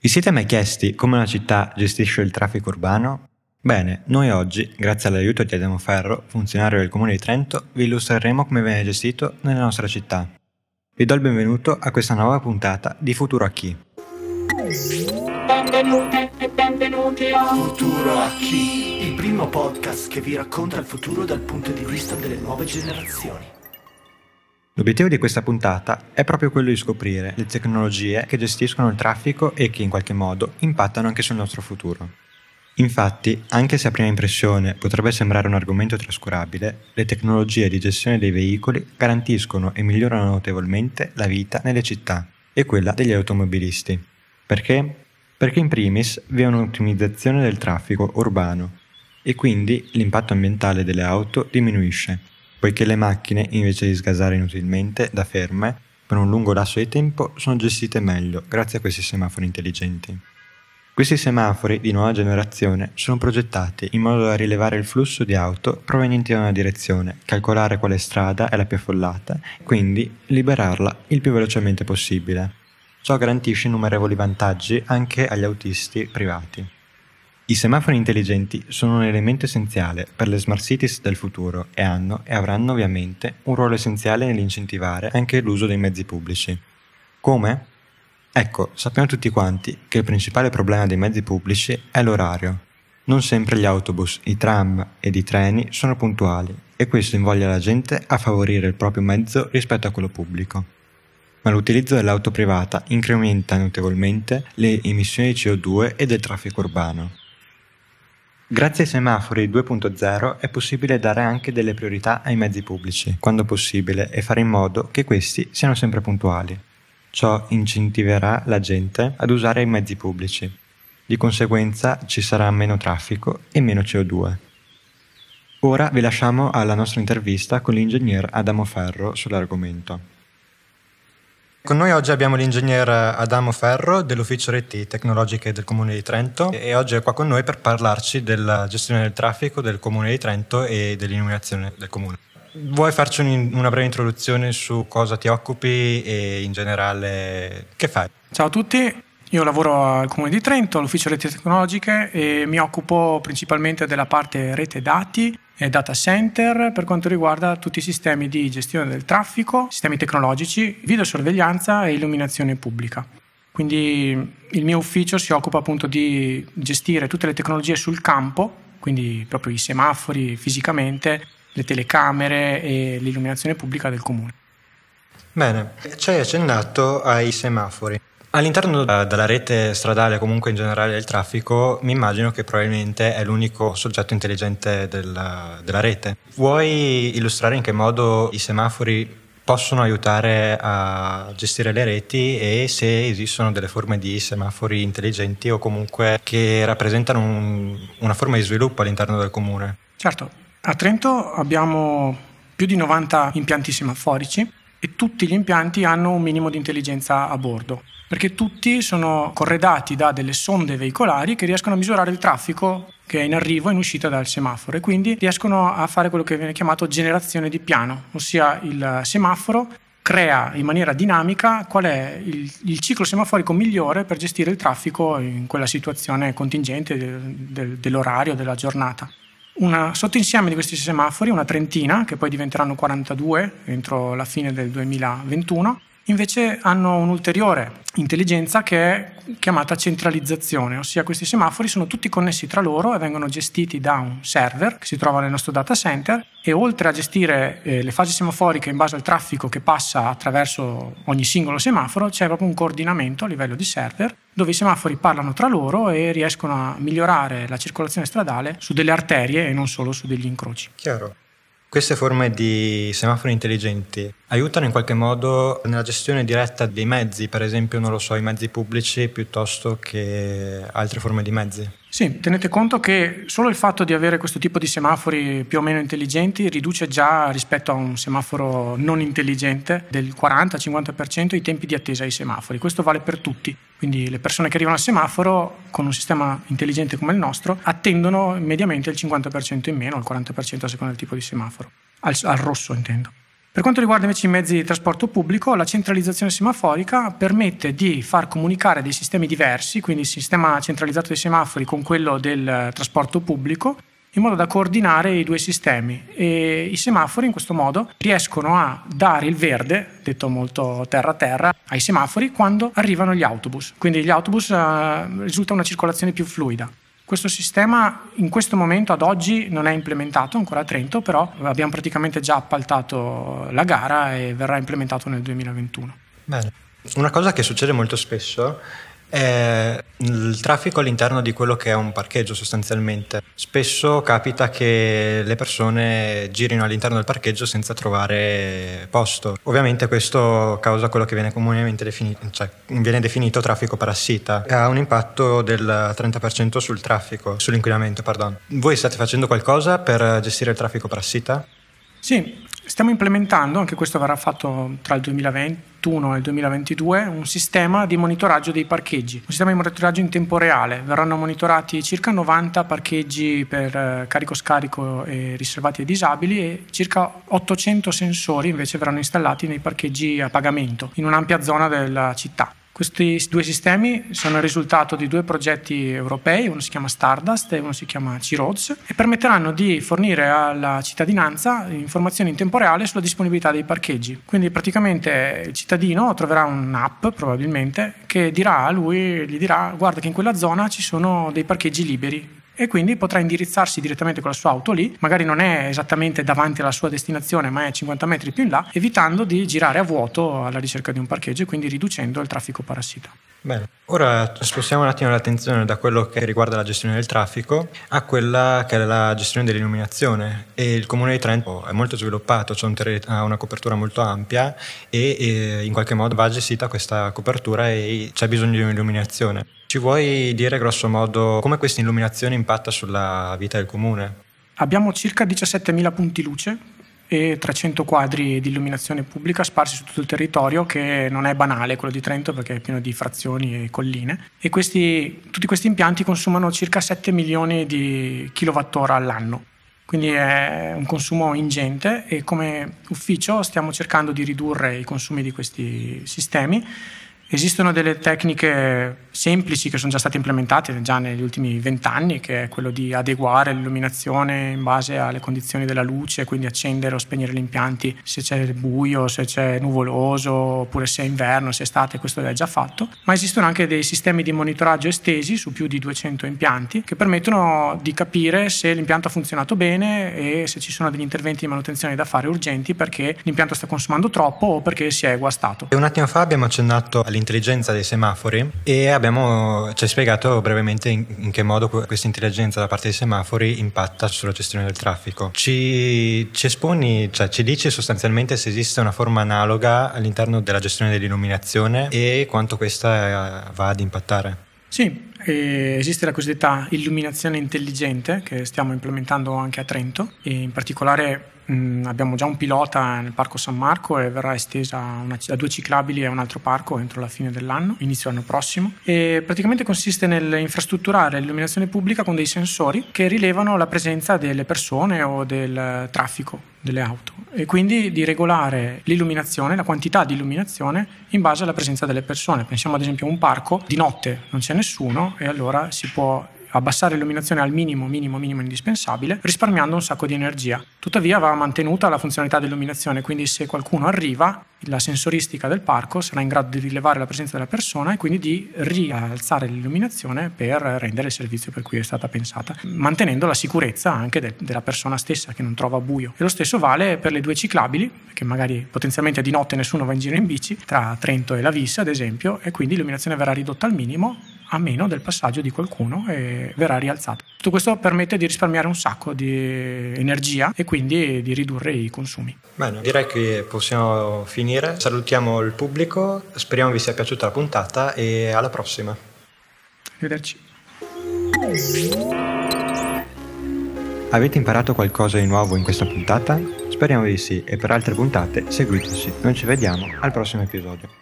Vi siete mai chiesti come una città gestisce il traffico urbano? Bene, noi oggi, grazie all'aiuto di Adamo Ferro, funzionario del Comune di Trento, vi illustreremo come viene gestito nella nostra città. Vi do il benvenuto a questa nuova puntata di Futuro a chi. Benvenuti e benvenuti a Futuro a chi, il primo podcast che vi racconta il futuro dal punto di vista delle nuove generazioni. L'obiettivo di questa puntata è proprio quello di scoprire le tecnologie che gestiscono il traffico e che in qualche modo impattano anche sul nostro futuro. Infatti, anche se a prima impressione potrebbe sembrare un argomento trascurabile, le tecnologie di gestione dei veicoli garantiscono e migliorano notevolmente la vita nelle città e quella degli automobilisti. Perché? Perché in primis vi è un'ottimizzazione del traffico urbano e quindi l'impatto ambientale delle auto diminuisce poiché le macchine, invece di sgasare inutilmente da ferme, per un lungo lasso di tempo sono gestite meglio grazie a questi semafori intelligenti. Questi semafori di nuova generazione sono progettati in modo da rilevare il flusso di auto provenienti da una direzione, calcolare quale strada è la più affollata quindi liberarla il più velocemente possibile. Ciò garantisce innumerevoli vantaggi anche agli autisti privati. I semafori intelligenti sono un elemento essenziale per le smart cities del futuro e hanno e avranno ovviamente un ruolo essenziale nell'incentivare anche l'uso dei mezzi pubblici. Come? Ecco, sappiamo tutti quanti che il principale problema dei mezzi pubblici è l'orario. Non sempre gli autobus, i tram ed i treni sono puntuali e questo invoglia la gente a favorire il proprio mezzo rispetto a quello pubblico. Ma l'utilizzo dell'auto privata incrementa notevolmente le emissioni di CO2 e del traffico urbano. Grazie ai semafori 2.0 è possibile dare anche delle priorità ai mezzi pubblici, quando possibile, e fare in modo che questi siano sempre puntuali. Ciò incentiverà la gente ad usare i mezzi pubblici. Di conseguenza ci sarà meno traffico e meno CO2. Ora vi lasciamo alla nostra intervista con l'ingegner Adamo Ferro sull'argomento. Con noi oggi abbiamo l'ingegner Adamo Ferro dell'Ufficio Reti Tecnologiche del Comune di Trento e oggi è qua con noi per parlarci della gestione del traffico del Comune di Trento e dell'illuminazione del Comune. Vuoi farci una breve introduzione su cosa ti occupi e in generale che fai? Ciao a tutti, io lavoro al Comune di Trento, all'Ufficio Reti Tecnologiche e mi occupo principalmente della parte rete dati data center per quanto riguarda tutti i sistemi di gestione del traffico, sistemi tecnologici, videosorveglianza e illuminazione pubblica. Quindi il mio ufficio si occupa appunto di gestire tutte le tecnologie sul campo, quindi proprio i semafori fisicamente, le telecamere e l'illuminazione pubblica del comune. Bene, ci hai accennato ai semafori. All'interno della rete stradale, comunque in generale del traffico, mi immagino che probabilmente è l'unico soggetto intelligente della, della rete. Vuoi illustrare in che modo i semafori possono aiutare a gestire le reti e se esistono delle forme di semafori intelligenti o comunque che rappresentano un, una forma di sviluppo all'interno del comune? Certo, a Trento abbiamo più di 90 impianti semaforici e tutti gli impianti hanno un minimo di intelligenza a bordo perché tutti sono corredati da delle sonde veicolari che riescono a misurare il traffico che è in arrivo e in uscita dal semaforo e quindi riescono a fare quello che viene chiamato generazione di piano, ossia il semaforo crea in maniera dinamica qual è il, il ciclo semaforico migliore per gestire il traffico in quella situazione contingente de, de, dell'orario, della giornata. Un sottoinsieme di questi semafori, una trentina, che poi diventeranno 42 entro la fine del 2021, invece hanno un'ulteriore intelligenza che è chiamata centralizzazione, ossia questi semafori sono tutti connessi tra loro e vengono gestiti da un server che si trova nel nostro data center e oltre a gestire eh, le fasi semaforiche in base al traffico che passa attraverso ogni singolo semaforo, c'è proprio un coordinamento a livello di server dove i semafori parlano tra loro e riescono a migliorare la circolazione stradale su delle arterie e non solo su degli incroci. Chiaro. Queste forme di semafori intelligenti aiutano in qualche modo nella gestione diretta dei mezzi, per esempio, non lo so, i mezzi pubblici piuttosto che altre forme di mezzi? Sì, tenete conto che solo il fatto di avere questo tipo di semafori più o meno intelligenti riduce già rispetto a un semaforo non intelligente del 40-50% i tempi di attesa ai semafori. Questo vale per tutti. Quindi le persone che arrivano al semaforo con un sistema intelligente come il nostro attendono mediamente il 50% in meno, il 40% a seconda del tipo di semaforo. Al, al rosso intendo. Per quanto riguarda invece i mezzi di trasporto pubblico, la centralizzazione semaforica permette di far comunicare dei sistemi diversi, quindi il sistema centralizzato dei semafori con quello del trasporto pubblico, in modo da coordinare i due sistemi e i semafori in questo modo riescono a dare il verde, detto molto terra a terra, ai semafori quando arrivano gli autobus. Quindi gli autobus eh, risulta una circolazione più fluida. Questo sistema in questo momento ad oggi non è implementato ancora a Trento, però abbiamo praticamente già appaltato la gara e verrà implementato nel 2021. Bene. Una cosa che succede molto spesso è il traffico all'interno di quello che è un parcheggio sostanzialmente. Spesso capita che le persone girino all'interno del parcheggio senza trovare posto. Ovviamente questo causa quello che viene comunemente definito, cioè viene definito traffico parassita. Ha un impatto del 30% sul traffico, sull'inquinamento, pardon. Voi state facendo qualcosa per gestire il traffico parassita? Sì, stiamo implementando, anche questo verrà fatto tra il 2021 e il 2022, un sistema di monitoraggio dei parcheggi, un sistema di monitoraggio in tempo reale. Verranno monitorati circa 90 parcheggi per eh, carico-scarico e riservati ai disabili e circa 800 sensori invece verranno installati nei parcheggi a pagamento in un'ampia zona della città. Questi due sistemi sono il risultato di due progetti europei, uno si chiama Stardust e uno si chiama C-Roads, e permetteranno di fornire alla cittadinanza informazioni in tempo reale sulla disponibilità dei parcheggi. Quindi praticamente il cittadino troverà un'app probabilmente che dirà a lui, gli dirà guarda che in quella zona ci sono dei parcheggi liberi, e quindi potrà indirizzarsi direttamente con la sua auto lì, magari non è esattamente davanti alla sua destinazione ma è 50 metri più in là, evitando di girare a vuoto alla ricerca di un parcheggio e quindi riducendo il traffico parassita. Bene, ora spostiamo un attimo l'attenzione da quello che riguarda la gestione del traffico a quella che è la gestione dell'illuminazione e il comune di Trento è molto sviluppato, ha una copertura molto ampia e, e in qualche modo va gestita questa copertura e c'è bisogno di un'illuminazione. Ci vuoi dire grosso modo come questa illuminazione impatta sulla vita del comune? Abbiamo circa 17.000 punti luce e 300 quadri di illuminazione pubblica sparsi su tutto il territorio che non è banale quello di Trento perché è pieno di frazioni e colline e questi, tutti questi impianti consumano circa 7 milioni di kilowattora all'anno quindi è un consumo ingente e come ufficio stiamo cercando di ridurre i consumi di questi sistemi Esistono delle tecniche semplici che sono già state implementate già negli ultimi vent'anni, che è quello di adeguare l'illuminazione in base alle condizioni della luce, quindi accendere o spegnere gli impianti se c'è buio, se c'è nuvoloso, oppure se è inverno, se è estate, questo è già fatto. Ma esistono anche dei sistemi di monitoraggio estesi su più di 200 impianti che permettono di capire se l'impianto ha funzionato bene e se ci sono degli interventi di manutenzione da fare urgenti perché l'impianto sta consumando troppo o perché si è guastato. Un attimo fa abbiamo accennato all'interno l'intelligenza dei semafori e abbiamo, ci hai spiegato brevemente in, in, che modo questa intelligenza da parte dei semafori impatta sulla gestione del traffico. Ci, ci esponi, cioè ci dici sostanzialmente se esiste una forma analoga all'interno della gestione dell'illuminazione e quanto questa va ad impattare? Sì, esiste la cosiddetta illuminazione intelligente che stiamo implementando anche a Trento. E in particolare mh, abbiamo già un pilota nel Parco San Marco e verrà estesa una, da due ciclabili a un altro parco entro la fine dell'anno, inizio l'anno prossimo. E praticamente consiste nell'infrastrutturare l'illuminazione pubblica con dei sensori che rilevano la presenza delle persone o del traffico delle auto. E quindi di regolare l'illuminazione, la quantità di illuminazione in base alla presenza delle persone. Pensiamo ad esempio a un parco, di notte non c'è nessuno e allora si può abbassare l'illuminazione al minimo, minimo, minimo indispensabile, risparmiando un sacco di energia. Tuttavia va mantenuta la funzionalità dell'illuminazione, quindi se qualcuno arriva, la sensoristica del parco sarà in grado di rilevare la presenza della persona e quindi di rialzare l'illuminazione per rendere il servizio per cui è stata pensata, mantenendo la sicurezza anche de- della persona stessa che non trova buio. E lo stesso vale per le due ciclabili, che magari potenzialmente di notte nessuno va in giro in bici, tra Trento e la Vis ad esempio, e quindi l'illuminazione verrà ridotta al minimo a meno del passaggio di qualcuno e verrà rialzata. Tutto questo permette di risparmiare un sacco di energia e quindi di ridurre i consumi. Bene, direi che possiamo finire. Salutiamo il pubblico, speriamo vi sia piaciuta la puntata e alla prossima. Arrivederci. Avete imparato qualcosa di nuovo in questa puntata? Speriamo di sì e per altre puntate seguiteci. Noi ci vediamo al prossimo episodio.